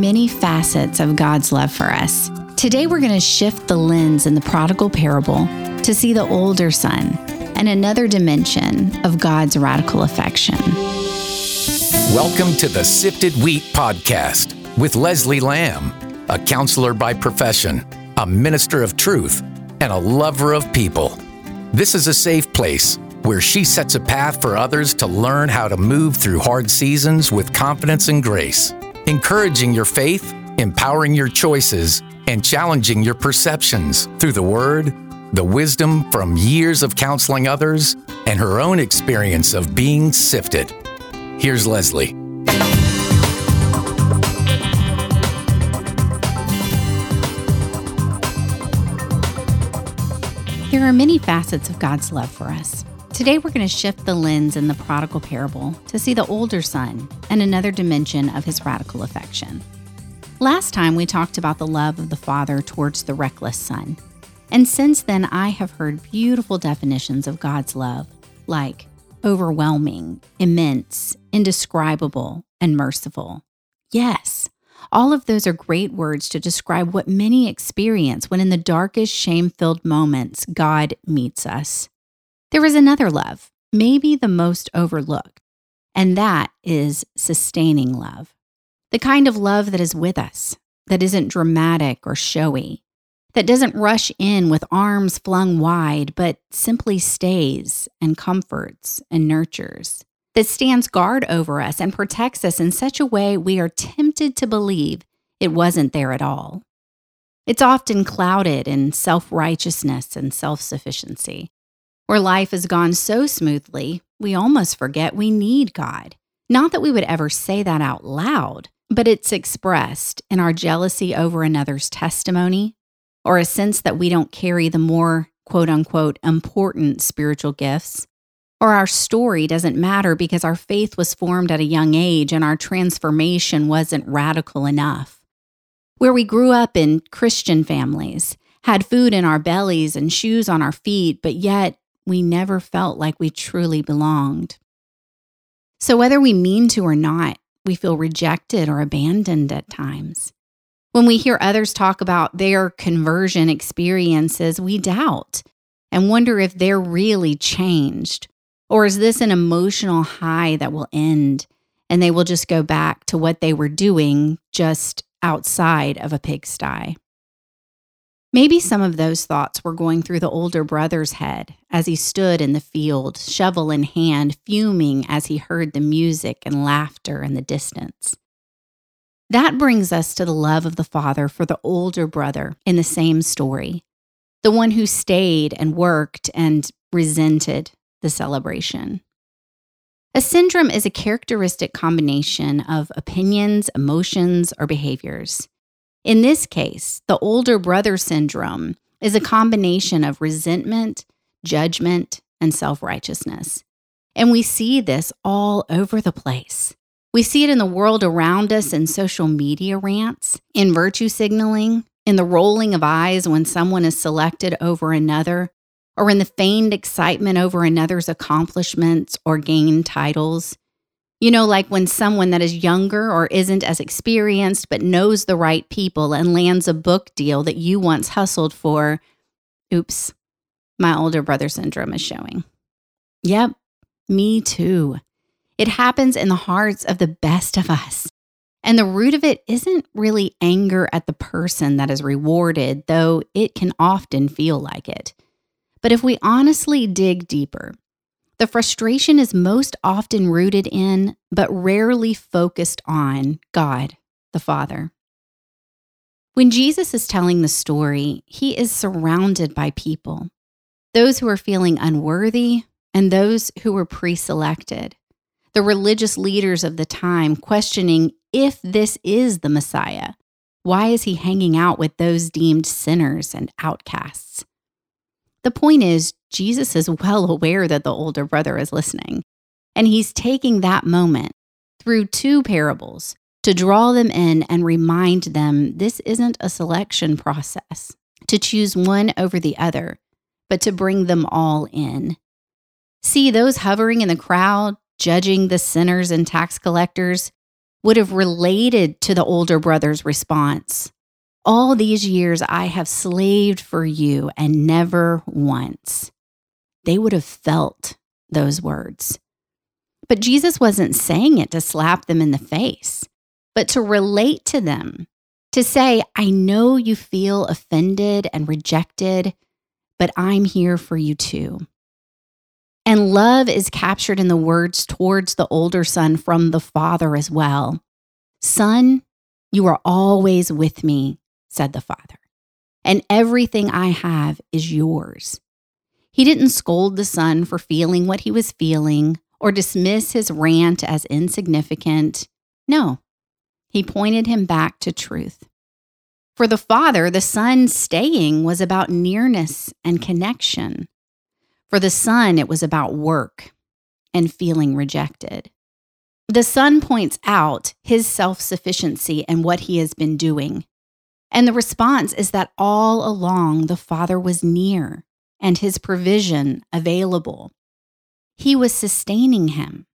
many facets of God's love for us. Today, we're going to shift the lens in the prodigal parable to see the older son and another dimension of God's radical affection. Welcome to the Sifted Wheat Podcast with Leslie Lamb, a counselor by profession, a minister of truth, and a lover of people. This is a safe place where she sets a path for others to learn how to move through hard seasons with confidence and grace, encouraging your faith, empowering your choices, and challenging your perceptions through the Word, the wisdom from years of counseling others, and her own experience of being sifted. Here's Leslie. There are many facets of God's love for us. Today, we're going to shift the lens in the prodigal parable to see the older son and another dimension of his radical affection. Last time, we talked about the love of the father towards the reckless son. And since then, I have heard beautiful definitions of God's love, like overwhelming, immense, indescribable, and merciful. Yes, all of those are great words to describe what many experience when, in the darkest, shame filled moments, God meets us. There is another love, maybe the most overlooked, and that is sustaining love. The kind of love that is with us, that isn't dramatic or showy, that doesn't rush in with arms flung wide, but simply stays and comforts and nurtures, that stands guard over us and protects us in such a way we are tempted to believe it wasn't there at all. It's often clouded in self righteousness and self sufficiency, where life has gone so smoothly, we almost forget we need God. Not that we would ever say that out loud, but it's expressed in our jealousy over another's testimony or a sense that we don't carry the more quote unquote important spiritual gifts, or our story doesn't matter because our faith was formed at a young age and our transformation wasn't radical enough. Where we grew up in Christian families, had food in our bellies and shoes on our feet, but yet we never felt like we truly belonged. So, whether we mean to or not, we feel rejected or abandoned at times. When we hear others talk about their conversion experiences, we doubt and wonder if they're really changed. Or is this an emotional high that will end and they will just go back to what they were doing just outside of a pigsty? Maybe some of those thoughts were going through the older brother's head as he stood in the field, shovel in hand, fuming as he heard the music and laughter in the distance. That brings us to the love of the father for the older brother in the same story, the one who stayed and worked and resented the celebration. A syndrome is a characteristic combination of opinions, emotions, or behaviors. In this case, the older brother syndrome is a combination of resentment, judgment, and self righteousness. And we see this all over the place. We see it in the world around us in social media rants, in virtue signaling, in the rolling of eyes when someone is selected over another, or in the feigned excitement over another's accomplishments or gained titles. You know, like when someone that is younger or isn't as experienced but knows the right people and lands a book deal that you once hustled for. Oops, my older brother syndrome is showing. Yep, me too. It happens in the hearts of the best of us. And the root of it isn't really anger at the person that is rewarded, though it can often feel like it. But if we honestly dig deeper, the frustration is most often rooted in, but rarely focused on, God, the Father. When Jesus is telling the story, he is surrounded by people those who are feeling unworthy and those who were pre selected, the religious leaders of the time questioning if this is the Messiah. Why is he hanging out with those deemed sinners and outcasts? The point is, Jesus is well aware that the older brother is listening, and he's taking that moment through two parables to draw them in and remind them this isn't a selection process to choose one over the other, but to bring them all in. See those hovering in the crowd, judging the sinners and tax collectors? would have related to the older brother's response. All these years I have slaved for you and never once. They would have felt those words. But Jesus wasn't saying it to slap them in the face, but to relate to them, to say, I know you feel offended and rejected, but I'm here for you too. And love is captured in the words towards the older son from the father as well. Son, you are always with me, said the father, and everything I have is yours. He didn't scold the son for feeling what he was feeling or dismiss his rant as insignificant. No, he pointed him back to truth. For the father, the son staying was about nearness and connection. For the son, it was about work and feeling rejected. The son points out his self sufficiency and what he has been doing. And the response is that all along the father was near and his provision available. He was sustaining him.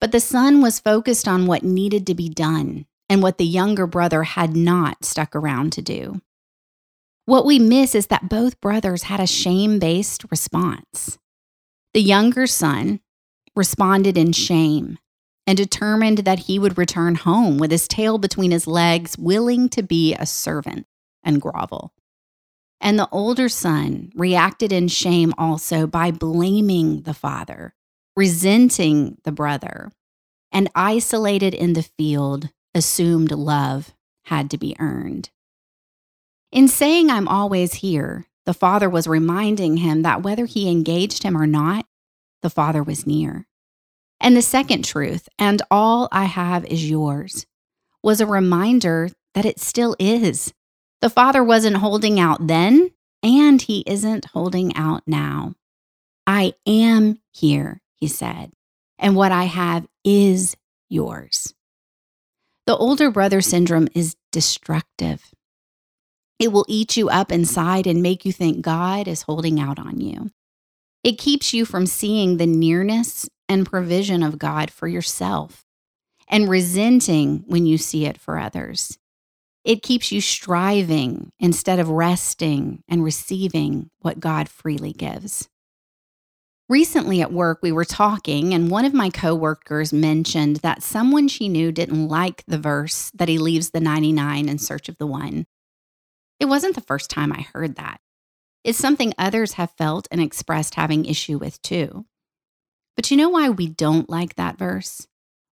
But the son was focused on what needed to be done and what the younger brother had not stuck around to do. What we miss is that both brothers had a shame based response. The younger son responded in shame and determined that he would return home with his tail between his legs, willing to be a servant and grovel. And the older son reacted in shame also by blaming the father, resenting the brother, and isolated in the field, assumed love had to be earned. In saying, I'm always here, the father was reminding him that whether he engaged him or not, the father was near. And the second truth, and all I have is yours, was a reminder that it still is. The father wasn't holding out then, and he isn't holding out now. I am here, he said, and what I have is yours. The older brother syndrome is destructive. It will eat you up inside and make you think God is holding out on you. It keeps you from seeing the nearness and provision of God for yourself and resenting when you see it for others. It keeps you striving instead of resting and receiving what God freely gives. Recently at work, we were talking, and one of my coworkers mentioned that someone she knew didn't like the verse that he leaves the 99 in search of the one. It wasn't the first time I heard that. It's something others have felt and expressed having issue with too. But you know why we don't like that verse?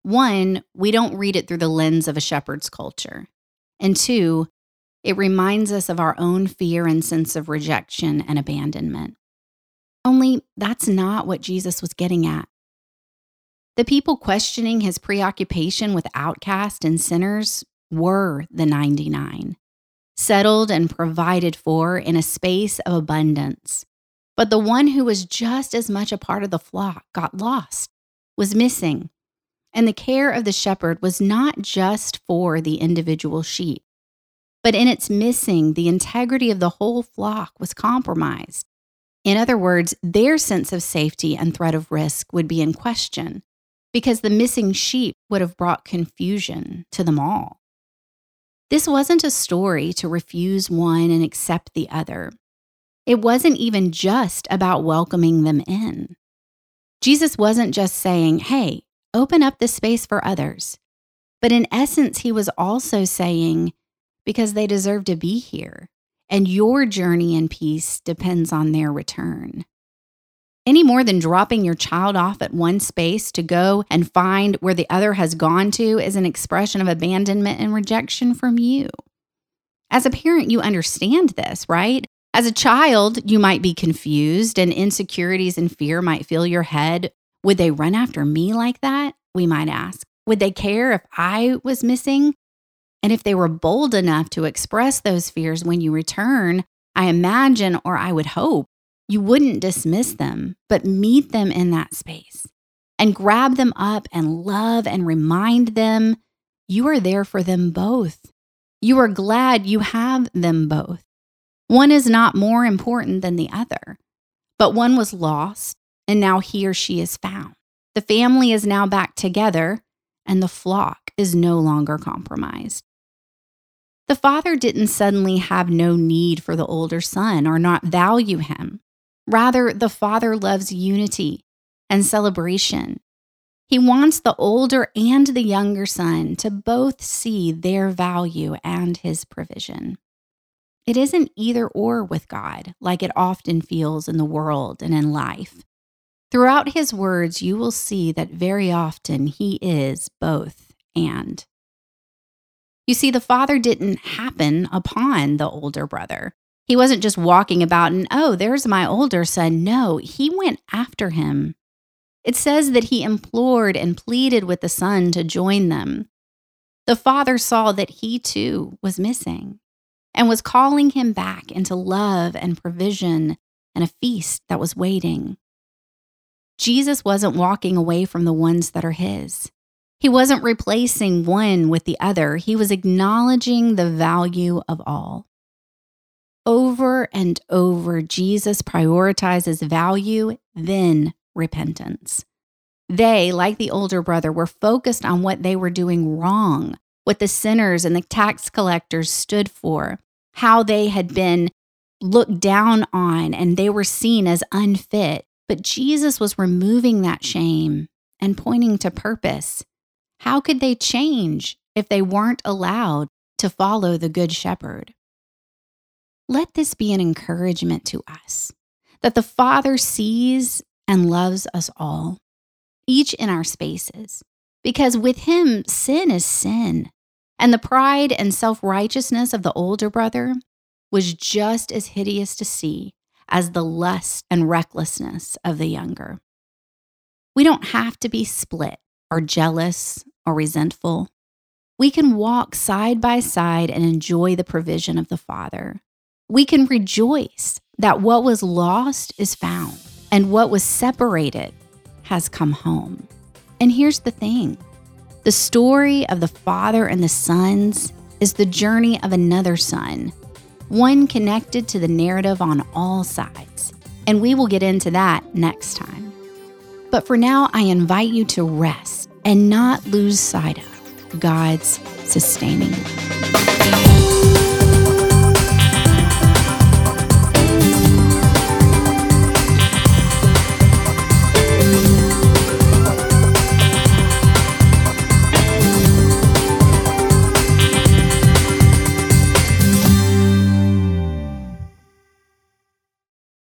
One, we don't read it through the lens of a shepherd's culture. And two, it reminds us of our own fear and sense of rejection and abandonment. Only that's not what Jesus was getting at. The people questioning his preoccupation with outcasts and sinners were the 99 settled and provided for in a space of abundance. But the one who was just as much a part of the flock got lost, was missing. And the care of the shepherd was not just for the individual sheep, but in its missing, the integrity of the whole flock was compromised. In other words, their sense of safety and threat of risk would be in question because the missing sheep would have brought confusion to them all. This wasn't a story to refuse one and accept the other. It wasn't even just about welcoming them in. Jesus wasn't just saying, hey, open up the space for others. But in essence, he was also saying, because they deserve to be here, and your journey in peace depends on their return any more than dropping your child off at one space to go and find where the other has gone to is an expression of abandonment and rejection from you. As a parent, you understand this, right? As a child, you might be confused and insecurities and fear might fill your head. Would they run after me like that? We might ask. Would they care if I was missing? And if they were bold enough to express those fears when you return, I imagine or I would hope you wouldn't dismiss them, but meet them in that space and grab them up and love and remind them you are there for them both. You are glad you have them both. One is not more important than the other, but one was lost and now he or she is found. The family is now back together and the flock is no longer compromised. The father didn't suddenly have no need for the older son or not value him. Rather, the father loves unity and celebration. He wants the older and the younger son to both see their value and his provision. It isn't either or with God, like it often feels in the world and in life. Throughout his words, you will see that very often he is both and. You see, the father didn't happen upon the older brother. He wasn't just walking about and, oh, there's my older son. No, he went after him. It says that he implored and pleaded with the son to join them. The father saw that he too was missing and was calling him back into love and provision and a feast that was waiting. Jesus wasn't walking away from the ones that are his. He wasn't replacing one with the other. He was acknowledging the value of all. Over and over, Jesus prioritizes value, then repentance. They, like the older brother, were focused on what they were doing wrong, what the sinners and the tax collectors stood for, how they had been looked down on and they were seen as unfit. But Jesus was removing that shame and pointing to purpose. How could they change if they weren't allowed to follow the Good Shepherd? Let this be an encouragement to us that the Father sees and loves us all, each in our spaces, because with Him, sin is sin. And the pride and self righteousness of the older brother was just as hideous to see as the lust and recklessness of the younger. We don't have to be split or jealous or resentful. We can walk side by side and enjoy the provision of the Father. We can rejoice that what was lost is found and what was separated has come home. And here's the thing the story of the father and the sons is the journey of another son, one connected to the narrative on all sides. And we will get into that next time. But for now, I invite you to rest and not lose sight of God's sustaining.